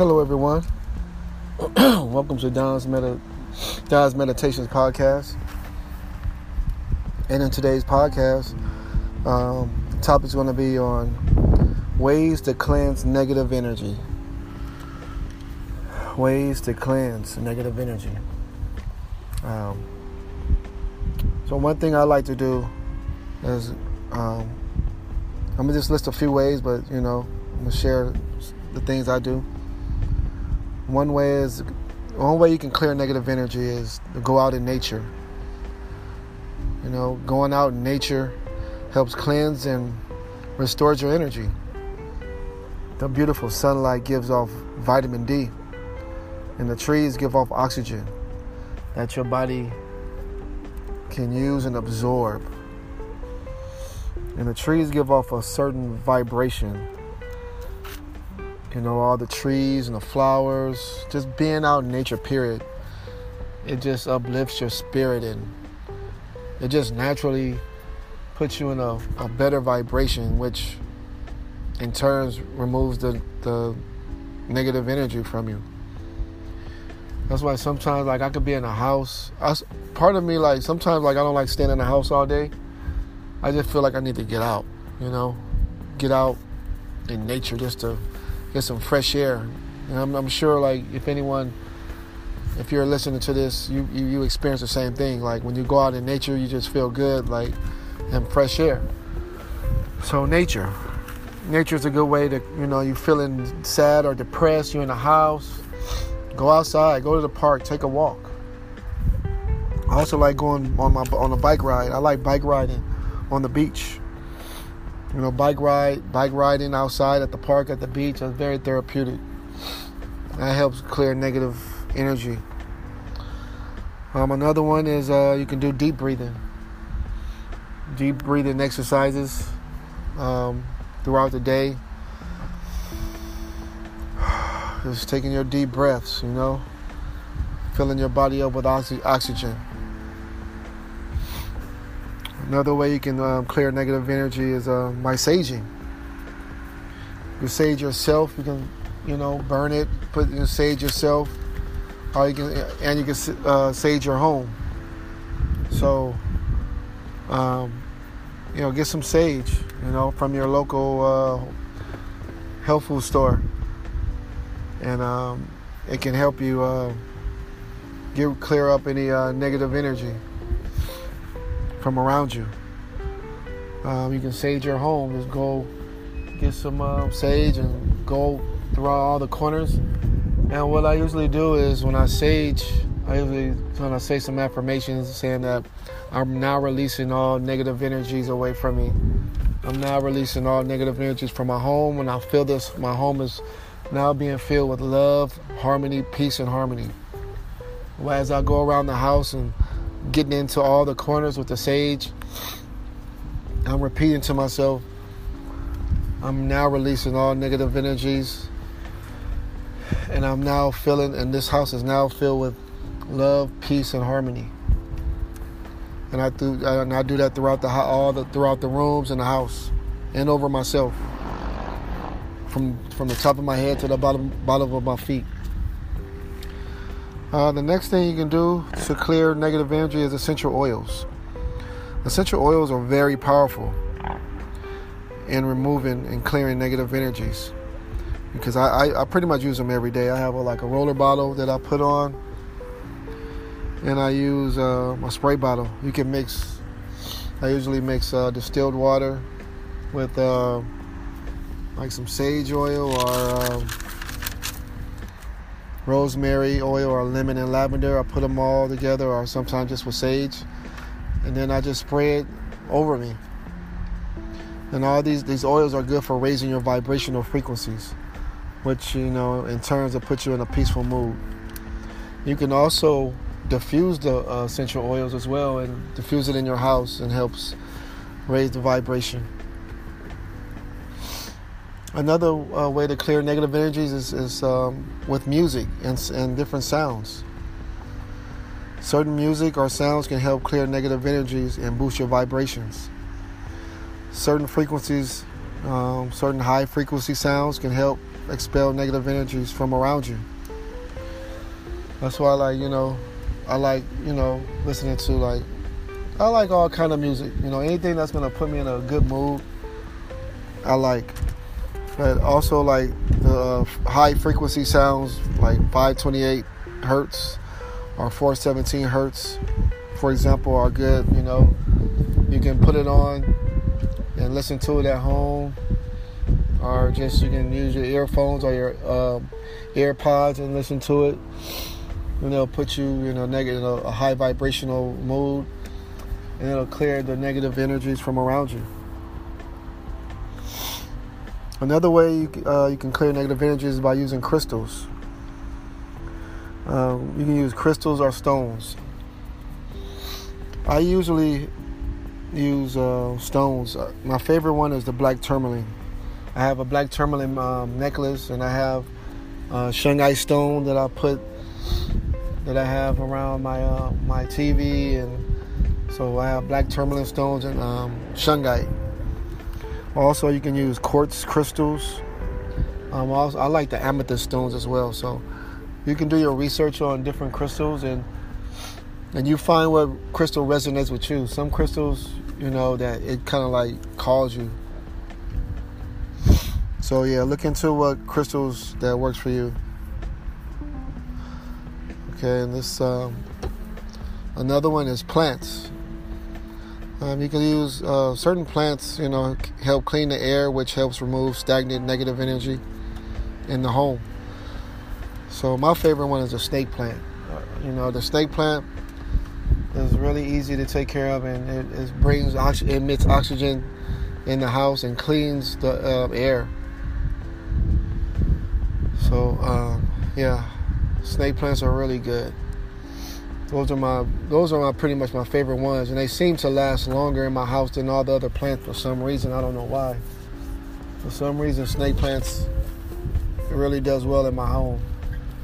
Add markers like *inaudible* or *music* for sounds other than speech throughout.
Hello, everyone. *clears throat* Welcome to Don's, Medi- Don's Meditations podcast. And in today's podcast, um, the topic is going to be on ways to cleanse negative energy. Ways to cleanse negative energy. Um, so, one thing I like to do is um, I'm gonna just list a few ways, but you know, I'm gonna share the things I do. One way is one way you can clear negative energy is to go out in nature. You know, going out in nature helps cleanse and restores your energy. The beautiful sunlight gives off vitamin D, and the trees give off oxygen that your body can use and absorb. And the trees give off a certain vibration you know, all the trees and the flowers, just being out in nature, period. It just uplifts your spirit and it just naturally puts you in a, a better vibration, which in turn removes the, the negative energy from you. That's why sometimes, like, I could be in a house. I, part of me, like, sometimes, like, I don't like staying in the house all day. I just feel like I need to get out, you know, get out in nature just to get some fresh air. And I'm, I'm sure, like, if anyone, if you're listening to this, you, you, you experience the same thing. Like, when you go out in nature, you just feel good, like, and fresh air. So, nature. Nature is a good way to, you know, you're feeling sad or depressed, you're in the house, go outside, go to the park, take a walk. I also like going on my on a bike ride. I like bike riding on the beach. You know, bike ride, bike riding outside at the park, at the beach, is very therapeutic. That helps clear negative energy. Um, another one is uh, you can do deep breathing. Deep breathing exercises um, throughout the day. *sighs* Just taking your deep breaths, you know, filling your body up with oxy- oxygen. Another way you can um, clear negative energy is uh, by saging. You sage yourself. You can, you know, burn it, put you know, sage yourself, or you can, and you can uh, sage your home. So, um, you know, get some sage, you know, from your local uh, health food store, and um, it can help you uh, get clear up any uh, negative energy from around you. Um, you can sage your home. Just go get some uh, sage and go throughout all the corners. And what I usually do is when I sage, I usually when I say some affirmations saying that I'm now releasing all negative energies away from me. I'm now releasing all negative energies from my home. When I feel this, my home is now being filled with love, harmony, peace, and harmony. As I go around the house and getting into all the corners with the sage. I'm repeating to myself, I'm now releasing all negative energies. And I'm now feeling, and this house is now filled with love, peace, and harmony. And I do, and I do that throughout the all the throughout the rooms in the house, and over myself, from from the top of my head to the bottom bottom of my feet. Uh, the next thing you can do to clear negative energy is essential oils. Essential oils are very powerful in removing and clearing negative energies because I, I, I pretty much use them every day. I have a, like a roller bottle that I put on, and I use uh, a spray bottle. You can mix. I usually mix uh, distilled water with uh, like some sage oil or um, rosemary oil or lemon and lavender. I put them all together, or sometimes just with sage, and then I just spray it over me. And all these these oils are good for raising your vibrational frequencies, which you know in turns will put you in a peaceful mood. You can also diffuse the uh, essential oils as well, and diffuse it in your house, and helps raise the vibration. Another uh, way to clear negative energies is, is um, with music and, and different sounds. Certain music or sounds can help clear negative energies and boost your vibrations. Certain frequencies, um, certain high frequency sounds can help expel negative energies from around you. That's why I like, you know, I like, you know, listening to like I like all kind of music. You know, anything that's gonna put me in a good mood, I like. But also like the uh, high frequency sounds, like 528 hertz or 417 hertz, for example, are good. You know, you can put it on and listen to it at home, or just you can use your earphones or your um, AirPods and listen to it. And it'll put you in a negative, a high vibrational mood and it'll clear the negative energies from around you. Another way you, uh, you can clear negative energies is by using crystals. Um, you can use crystals or stones. I usually use uh, stones. Uh, my favorite one is the black tourmaline. I have a black tourmaline um, necklace, and I have a shungite stone that I put that I have around my uh, my TV and so I have black tourmaline stones and um, shungite. Also, you can use quartz crystals. Um, also, I like the amethyst stones as well. So you can do your research on different crystals and and you find what crystal resonates with you. Some crystals, you know, that it kind of like calls you. So yeah, look into what crystals that works for you. Okay, and this um, another one is plants. Um, you can use uh, certain plants, you know, help clean the air, which helps remove stagnant negative energy in the home. So my favorite one is a snake plant. You know, the snake plant is really easy to take care of, and it, it brings ox- it emits oxygen in the house and cleans the uh, air. So um, yeah, snake plants are really good. Those are my those are my pretty much my favorite ones, and they seem to last longer in my house than all the other plants for some reason. I don't know why. For some reason, snake plants really does well in my home.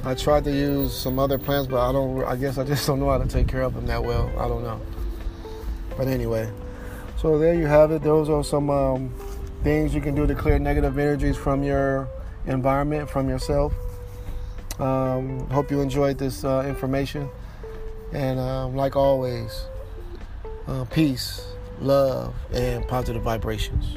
I tried to use some other plants, but I don't. I guess I just don't know how to take care of them that well. I don't know. But anyway, so there you have it. Those are some um, things you can do to clear negative energies from your environment, from yourself. Um, hope you enjoyed this uh, information. And um, like always, uh, peace, love, and positive vibrations.